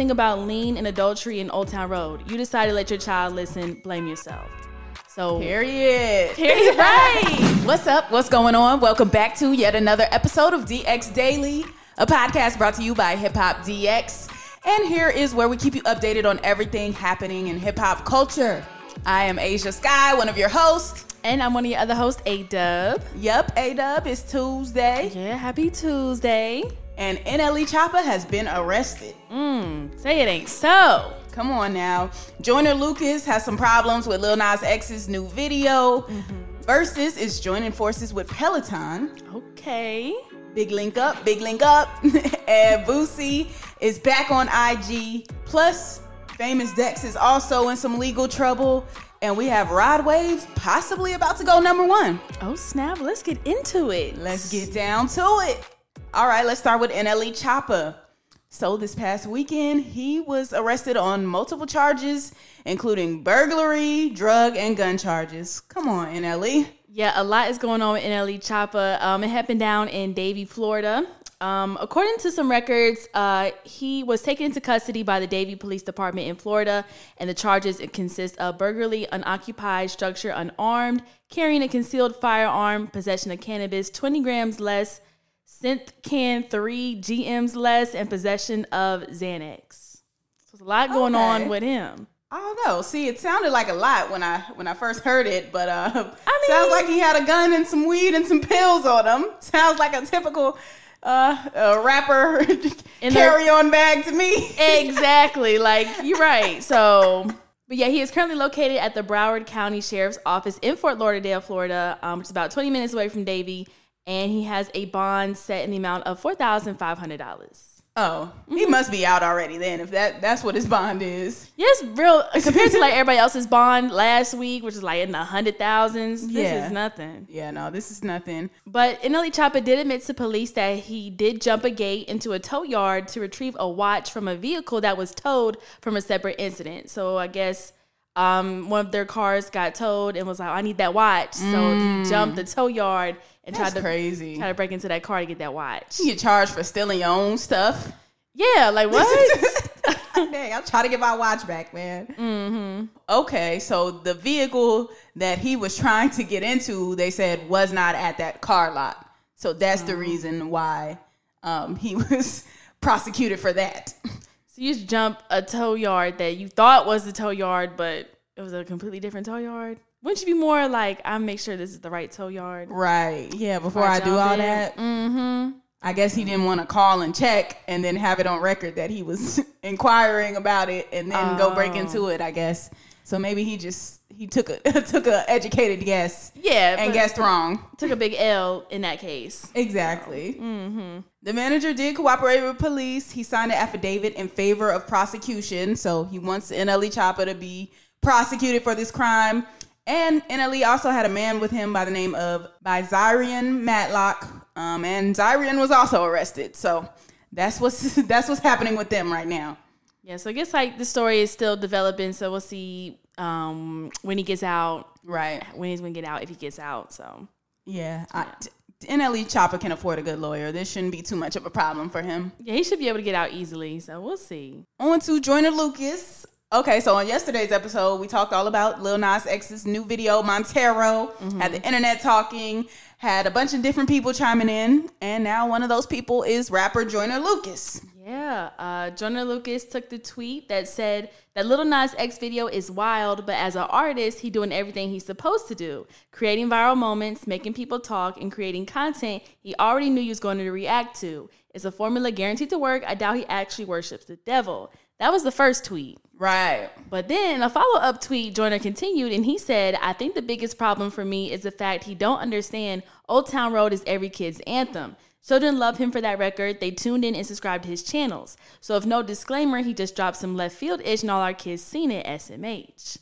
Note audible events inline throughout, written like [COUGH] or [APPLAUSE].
Sing about lean and adultery in Old Town Road. You decide to let your child listen, blame yourself. So period. Period. [LAUGHS] Right. What's up? What's going on? Welcome back to yet another episode of DX Daily, a podcast brought to you by Hip Hop DX. And here is where we keep you updated on everything happening in hip hop culture. I am Ashia Skye, one of your hosts. And I'm one of your other hosts, A Dub. Yep, A Dub. It's Tuesday. Yeah, happy Tuesday and NLE Choppa has been arrested. Mm, say it ain't so. Come on now. Joyner Lucas has some problems with Lil Nas X's new video. Mm-hmm. Verzuz is joining forces with Peloton. Okay. Big link up, big link up. [LAUGHS] and Boosie is back on IG. Plus, Famous Dex is also in some legal trouble. And we have Rod Wave possibly about to go number one. Oh, snap. Let's get into it. Let's get down to it. All right, let's start with NLE Choppa. So this past weekend, he was arrested on multiple charges, including burglary, drug, and gun charges. Come on, NLE. Yeah, a lot is going on with NLE Choppa. Um, it happened down in Davie, Florida. Um, according to some records, uh, he was taken into custody by the Davie Police Department in Florida, and the charges consist of burglary, unoccupied structure, unarmed, carrying a concealed firearm, possession of cannabis, 20 grams less synth can three GMs less and possession of Xanax. So there's a lot going okay. on with him. I don't know. See, it sounded like a lot when I when I first heard it, but uh, I [LAUGHS] mean, sounds like he had a gun and some weed and some pills on him. Sounds like a typical uh, a rapper [LAUGHS] carry-on bag to me. [LAUGHS] exactly. Like you're right. So, but yeah, he is currently located at the Broward County Sheriff's Office in Fort Lauderdale, Florida, um, which is about 20 minutes away from Davie and he has a bond set in the amount of four thousand five hundred dollars. Oh, he must be out already then. If that that's what his bond is. Yes, real [LAUGHS] compared to like everybody else's bond last week, which is like in the hundred thousands. This yeah. is nothing. Yeah, no, this is nothing. But NLE Choppa did admit to police that he did jump a gate into a tow yard to retrieve a watch from a vehicle that was towed from a separate incident. So I guess um, one of their cars got towed and was like, I need that watch. So mm. he jumped the tow yard and That's tried to crazy. try to break into that car to get that watch. You get charged for stealing your own stuff. Yeah, like [LAUGHS] what? Dang, I'm trying to get my watch back, man. Mm-hmm. Okay, so the vehicle that he was trying to get into, they said was not at that car lot. So that's the mm. reason why um, he [LAUGHS] was prosecuted for that. So you just jump a tow yard that you thought was the tow yard, but it was a completely different tow yard. Wouldn't you be more like, I make sure this is the right tow yard? Right. Yeah. Before, before I, do all in. that. Mm-hmm. I guess he didn't want to call and check and then have it on record that he was [LAUGHS] inquiring about it and then oh. go break into it. I guess. So maybe he just he took a [LAUGHS] took a educated guess. Yeah, and guessed wrong. Took a big L in that case. Exactly. So, mm-hmm. The manager did cooperate with police. He signed an affidavit in favor of prosecution. So he wants NLE Choppa to be prosecuted for this crime. And NLE also had a man with him by the name of Bizarian Matlock. Um, and Zyrian was also arrested. So that's what's [LAUGHS] that's what's happening with them right now. Yeah, so I guess like the story is still developing, so we'll see um, when he gets out. Right. When he's gonna get out, if he gets out. So yeah, I, NLE Choppa can afford a good lawyer. This shouldn't be too much of a problem for him. Yeah, he should be able to get out easily. So we'll see. On to Joyner Lucas. Okay, so on yesterday's episode, we talked all about Lil Nas X's new video, Montero, had the internet talking, had a bunch of different people chiming in, and now one of those people is rapper Joyner Lucas. Yeah, uh, Joyner Lucas took the tweet that said that Lil Nas X video is wild, but as an artist, he doing everything he's supposed to do, creating viral moments, making people talk, and creating content he already knew he was going to react to. It's a formula guaranteed to work. I doubt he actually worships the devil. That was the first tweet. Right. But then a follow up tweet, Joyner continued, and he said, "I think the biggest problem for me is the fact he don't understand Old Town Road is every kid's anthem." Children love him for that record. They tuned in and subscribed to his channels. So if no disclaimer, he just dropped some left field ish and all our kids seen it SMH.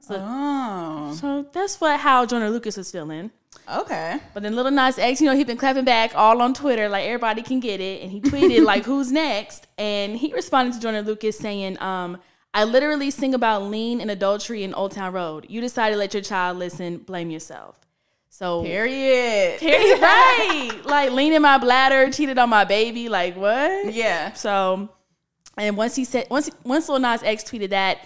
So, Oh, so that's what how Joyner Lucas was feeling. okay. But then Lil Nas X, you know, he been clapping back all on Twitter, like everybody can get it. And he tweeted like, "Who's next?" And he responded to Joyner Lucas saying, um, "I literally sing about lean and adultery in Old Town Road. You decided to let your child listen. Blame yourself." So Period. Period. [LAUGHS] right, like lean in my bladder, cheated on my baby. Like what? Yeah. So, and once he said, once once Lil Nas X tweeted that,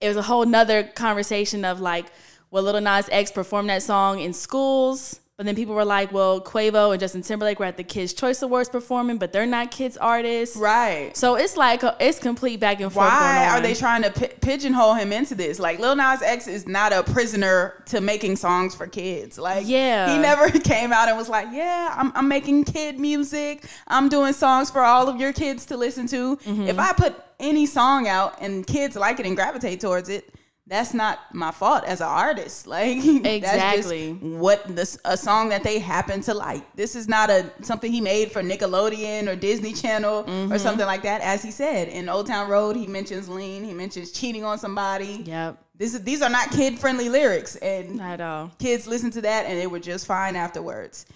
it was a whole nother conversation of like, will Lil Nas X perform that song in schools? But then people were like, well, Quavo and Justin Timberlake were at the Kids Choice Awards performing, but they're not kids artists. Right. So it's like it's complete back and forth. Why are they trying to pi- pigeonhole him into this? Like Lil Nas X is not a prisoner to making songs for kids. Like Yeah. he never [LAUGHS] came out and was like, "Yeah, I'm, I'm making kid music. I'm doing songs for all of your kids to listen to." Mm-hmm. If I put any song out and kids like it and gravitate towards it, that's not my fault as an artist. [LAUGHS] Like Exactly. that's just what this a song that they happen to like. This is not a something he made for Nickelodeon or Disney Channel Mm-hmm. or something like that. As he said in Old Town Road, he mentions lean. He mentions cheating on somebody. Yep. This is these are not kid friendly lyrics, and Not at all. kids listen to that and they were just fine afterwards.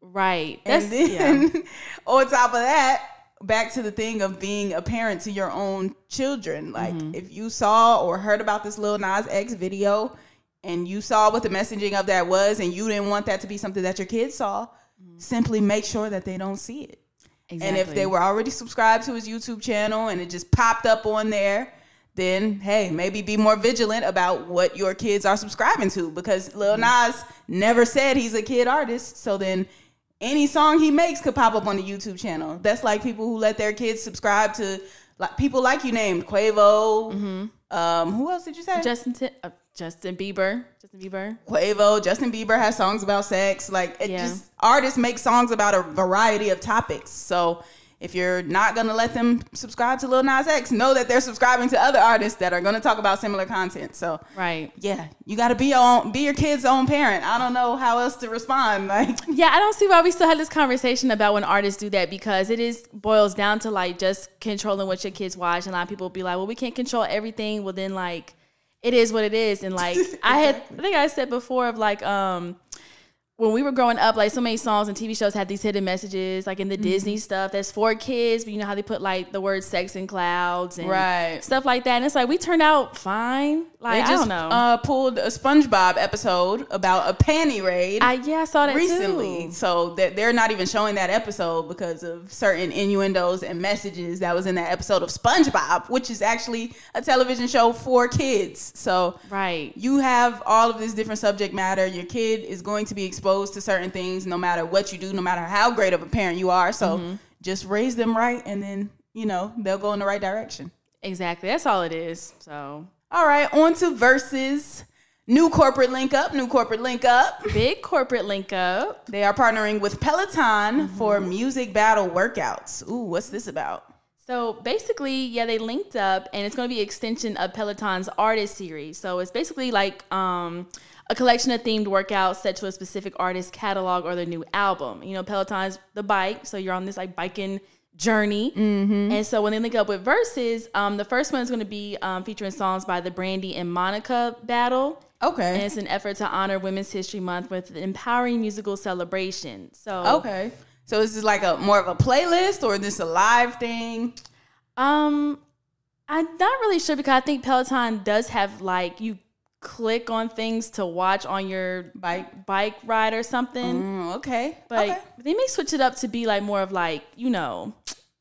Right. That's And yeah. then [LAUGHS] on top of that, back to the thing of being a parent to your own children. Like Mm-hmm. if you saw or heard about this Lil Nas X video and you saw what the messaging of that was and you didn't want that to be something that your kids saw, simply make sure that they don't see it. And if Mm-hmm. They were already subscribed to his YouTube channel and it just popped up on there, then hey, maybe be more vigilant about what your kids are subscribing to because Lil Mm-hmm. Nas never said he's a kid artist. So then any song he makes could pop up on the YouTube channel. That's like people who let their kids subscribe to like people like you named Quavo. Um, who else did you say? Justin Ti- uh, Justin Bieber. Justin Bieber. Quavo, Justin Bieber has songs about sex. Like it Yeah. just artists make songs about a variety of topics. So if you're not gonna let them subscribe to Lil Nas X, know that they're subscribing to other artists that are gonna talk about similar content. So Right. yeah, you gotta be your own, be your kid's own parent. I don't know how else to respond. [LAUGHS] Like Yeah, I don't see why we still had this conversation about when artists do that because it is boils down to like just controlling what your kids watch. And a lot of people will be like, well, we can't control everything. Well, then like it is what it is. And like [LAUGHS] I had, I think I said before of like, um, when we were growing up, like so many songs and TV shows had these hidden messages, like in the Disney stuff that's for kids, but you know how they put like the word sex in clouds and Right. stuff like that. And it's like we turned out fine. Like they I just don't know. Uh, pulled a SpongeBob episode about a panty raid. I yeah, I saw that recently. too. So that they're not even showing that episode because of certain innuendos and messages that was in that episode of SpongeBob, which is actually a television show for kids. So Right. you have all of this different subject matter. Your kid is going to be exposed to certain things no matter what you do, no matter how great of a parent you are. So Mm-hmm. just raise them right and then, you know, they'll go in the right direction. Exactly. That's all it is. So All right, on to Verzuz. New corporate link up, new corporate link up. big corporate link up. They are partnering with Peloton for music battle workouts. Ooh, what's this about? So basically, yeah, they linked up, and it's going to be an extension of Peloton's artist series. So it's basically like um, a collection of themed workouts set to a specific artist catalog or their new album. You know, Peloton's the bike, so you're on this like biking journey. And so when they link up with Verzuz, um, the first one is going to be um, featuring songs by the Brandy and Monica battle. Okay. And it's an effort to honor Women's History Month with an empowering musical celebration. So Okay. So this is this like a more of a playlist or is this a live thing? Um, I'm not really sure because I think Peloton does have like you click on things to watch on your Bike. bike ride or something. Mm, okay. But okay. they may switch it up to be like more of like you know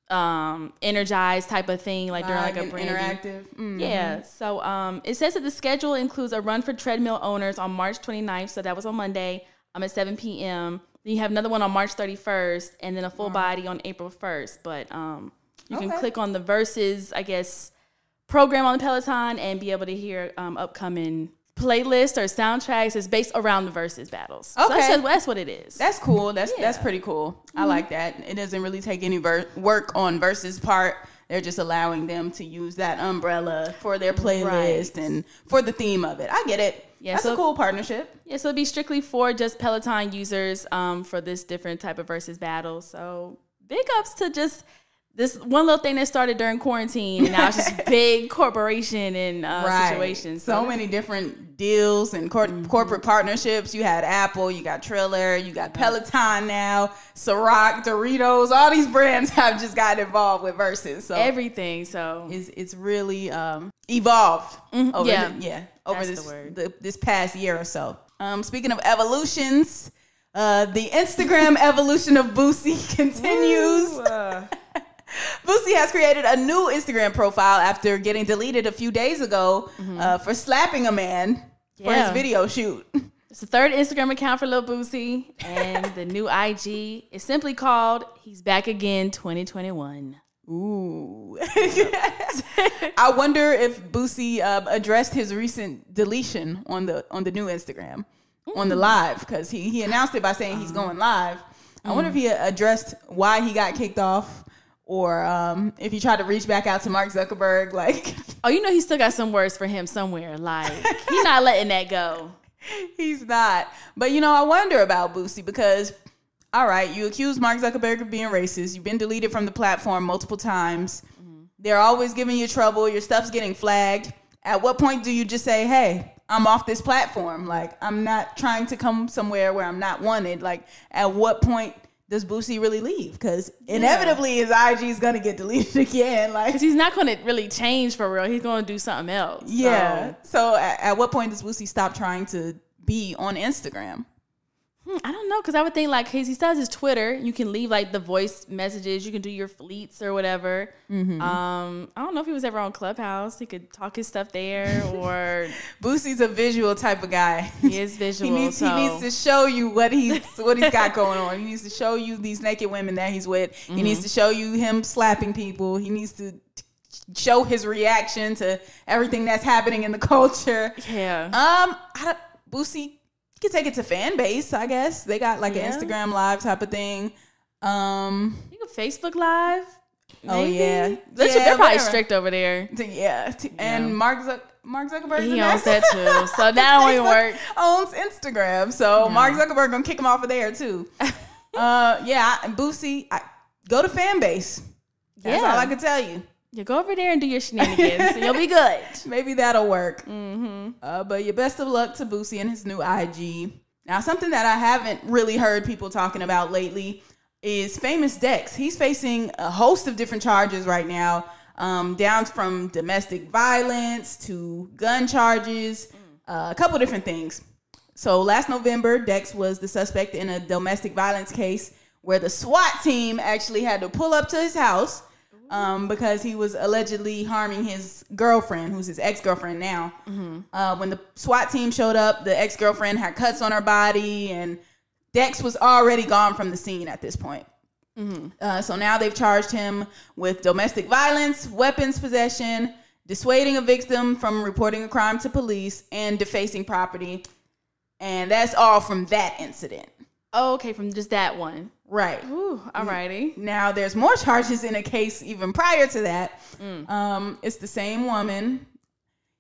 um energized type of thing, like during like a Vibe and Brandy. interactive. Mm. Yeah. So um, it says that the schedule includes a run for treadmill owners on March 29th. So that was on Monday. Um, at 7 p.m. Then you have another one on March 31st, and then a full body on April 1st. But um, you can click on the Verzuz, I guess, program on the Peloton and be able to hear um, upcoming playlists or soundtracks. It's based around the Verzuz battles. So Okay. that's, that's what it is. That's cool. That's that's Yeah. Mm-hmm. pretty cool. I like that. It doesn't really take any ver- work on Verzuz part. They're just allowing them to use that umbrella for their playlist Right. and for the theme of it. I get it. Yeah, that's so- a cool partnership. Yeah, so it'd be strictly for just Peloton users um, for this different type of Verzuz battle. So big ups to just this one little thing that started during quarantine, and now it's just [LAUGHS] big corporation and uh, situations. So many different deals and cor- Mm-hmm. corporate partnerships. You had Apple, you got Triller, you got Peloton now, Ciroc, Doritos. All these brands [LAUGHS] have just got involved with Verzuz. So everything. So it's it's really um, evolved over Mm-hmm. yeah. the, yeah over That's this the the- this past year or so. Um, speaking of evolutions, uh, the Instagram [LAUGHS] evolution of Boosie continues. Boosie has created a new Instagram profile after getting deleted a few days ago uh, for slapping a man for his Mm-hmm. Video shoot. it's the third Instagram account for Lil Boosie, and the new IG is simply called "He's Back Again 2021." Ooh. [LAUGHS] I wonder if Boosie um, addressed his recent deletion on the on the new Instagram on the live because he he announced it by saying he's going live. I wonder if he addressed why he got kicked off or um, if you try to reach back out to Mark Zuckerberg. Like [LAUGHS] Oh, you know he still got some words for him somewhere. Like he's not letting that go. [LAUGHS] he's not. But you know, I wonder about Boosie because. All right, you accuse Mark Zuckerberg of being racist. You've been deleted from the platform multiple times. They're always giving you trouble. Your stuff's getting flagged. At what point do you just say, "Hey, I'm off this platform. Like, I'm not trying to come somewhere where I'm not wanted." Like, at what point does Boosie really leave? Because inevitably, his IG is gonna get [LAUGHS] deleted again. Like, Because he's not going to really change for real. He's going to do something else. yeah. So, So, at, at what point does Boosie stop trying to be on Instagram? Hmm, I don't know. Because I would think, like, still has his Twitter. You can leave, like, the voice messages. You can do your fleets or whatever. Mm-hmm. Um, I don't know if he was ever on Clubhouse. He could talk his stuff there or [LAUGHS] Boosie's a visual type of guy. he is [LAUGHS] visual. He needs so. he needs to show you what he's what he's got going on. He needs to show you these naked women that he's with. He needs to show you him slapping people. He needs to show his reaction to everything that's happening in the [LAUGHS] culture. Yeah. Um, I don't, Boosie you can take it to fan base. I guess they got like Yeah. an Instagram live type of thing. Um, you can Facebook Live. Oh, maybe? yeah. They're, Yeah, they're probably whatever. strict over there. [LAUGHS] yeah, and Mark Zuck, Mark Zuckerberg He owns that too. So [LAUGHS] that don't work. owns Instagram, so Mark Zuckerberg gonna kick him off of there too. [LAUGHS] uh, yeah, and Boosie, I, go to fan base. That's Yeah. all I can tell you. You go over there and do your shenanigans, and you'll be good. [LAUGHS] Maybe that'll work. Mm-hmm. Uh, but your best of luck to Boosie and his new IG. Now, something that I haven't really heard people talking about lately is Famous Dex. He's facing a host of different charges right now, um, down from domestic violence to gun charges, uh, a couple different things. So last November, Dex was the suspect in a domestic violence case where the SWAT team actually had to pull up to his house um, because he was allegedly harming his girlfriend, who's his ex girlfriend now. Uh, when the SWAT team showed up, the ex girlfriend had cuts on her body, and Dex was already gone from the scene at this point. Uh, so now they've charged him with domestic violence, weapons possession, dissuading a victim from reporting a crime to police, and defacing property. And that's all from that incident. Oh, okay, from just that one. Right. Ooh, alrighty. Now there's more charges in a case even prior to that. Um, it's the same woman.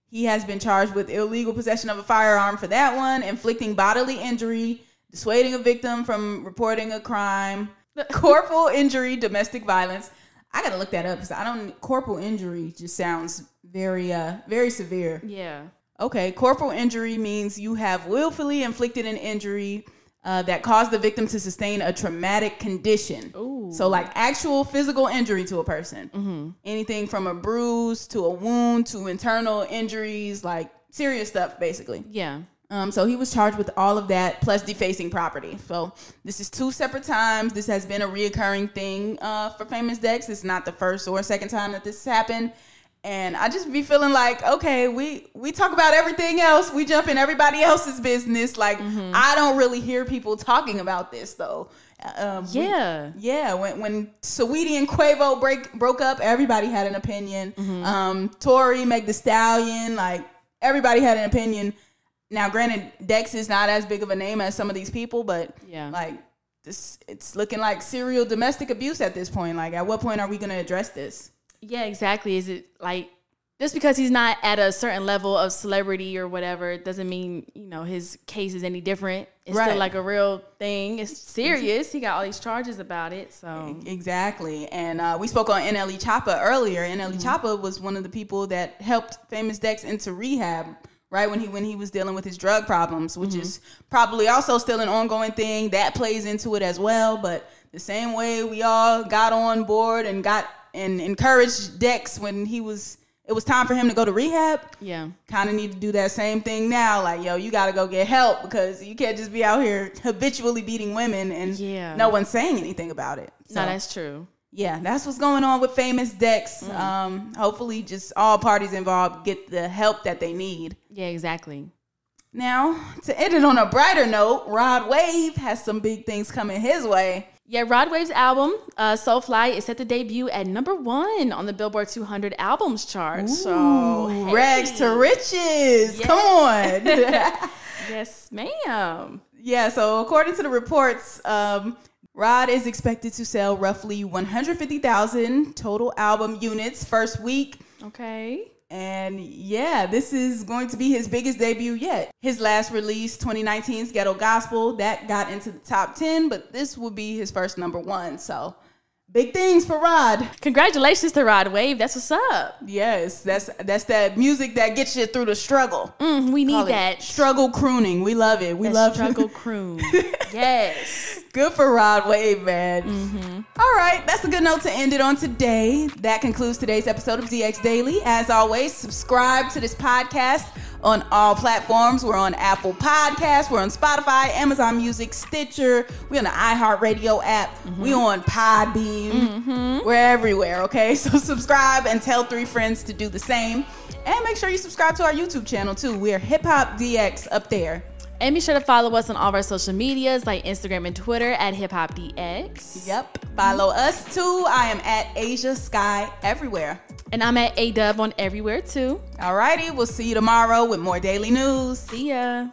He has been charged with illegal possession of a firearm for that one, inflicting bodily injury, dissuading a victim from reporting a crime, [LAUGHS] corporal injury, domestic violence. I gotta look that up because I don't. Corporal injury just sounds very, uh, very severe. Yeah. Okay, corporal injury means you have willfully inflicted an injury uh, that caused the victim to sustain a traumatic condition. Ooh. So, like actual physical injury to a person. Anything from a bruise to a wound to internal injuries, like serious stuff, basically. Yeah. Um, so he was charged with all of that plus defacing property. So this is two separate times. This has been a reoccurring thing uh, for Famous Dex. It's not the first or second time that this has happened. And I just be feeling like, okay, we we talk about everything else. We jump in everybody else's business. Like I don't really hear people talking about this though. Um, we- Yeah. yeah, when when Saweetie and Quavo break broke up, everybody had an opinion. Um, Tory, Meg The Stallion, like everybody had an opinion. Now, granted, Dex is not as big of a name as some of these people, but Yeah. like this, it's looking like serial domestic abuse at this point. Like, at what point are we going to address this? Yeah, exactly. Is it like just because he's not at a certain level of celebrity or whatever doesn't mean you know his case is any different. It's Right. still like a real thing. It's serious. He got all these charges about it. So Exactly. And uh, we spoke on NLE Choppa earlier. NLE Mm-hmm. Choppa was one of the people that helped Famous Dex into rehab, right? When he when he was dealing with his drug problems, which Mm-hmm. is probably also still an ongoing thing. That plays into it as well. But the same way we all got on board and got and encouraged Dex when he was it was time for him to go to rehab yeah, kind of need to do that same thing now. Like, yo, you got to go get help because you can't just be out here habitually beating women and Yeah. no one's saying anything about it. So, no, that's true. yeah, that's what's going on with famous Dex. Um, hopefully, just all parties involved get the help that they need. Yeah, exactly. Now, to end it on a brighter note, Rod Wave has some big things coming his way. Yeah, Rod Wave's album, uh, Soulfly, is set to debut at number one on the Billboard 200 albums chart. so, hey. Rags to riches. Come on. [LAUGHS] [LAUGHS] yes, ma'am. Yeah, so according to the reports, um, Rod is expected to sell roughly 150,000 total album units first week. Okay. And yeah, this is going to be his biggest debut yet. His last release, 2019's Ghetto Gospel, that got into the top 10, but this will be his first number one. So big things for Rod. Congratulations to Rod Wave. That's what's up. Yes, that's that's that music that gets you through the struggle. Mm, we need Call that. struggle crooning. We love it. We that love struggle croon. [LAUGHS] yes. Good for Rod Wave, man. All right, that's a good note to end it on today. That concludes today's episode of DX Daily. As always, subscribe to this podcast on all platforms. We're on Apple Podcasts, we're on Spotify, Amazon Music, Stitcher, we're on the iHeartRadio app, mm-hmm. we're on Podbean. Mm-hmm. We're everywhere, okay? [LAUGHS] So subscribe and tell three friends to do the same. And make sure you subscribe to our YouTube channel too. We're Hip Hop DX up there. And be sure to follow us on all of our social medias like Instagram and Twitter at Hip Hop DX. Yep. Follow us too. I am at Ashia Skye everywhere. And I'm at ADub on everywhere too. Alrighty, we'll see you tomorrow with more daily news. See ya.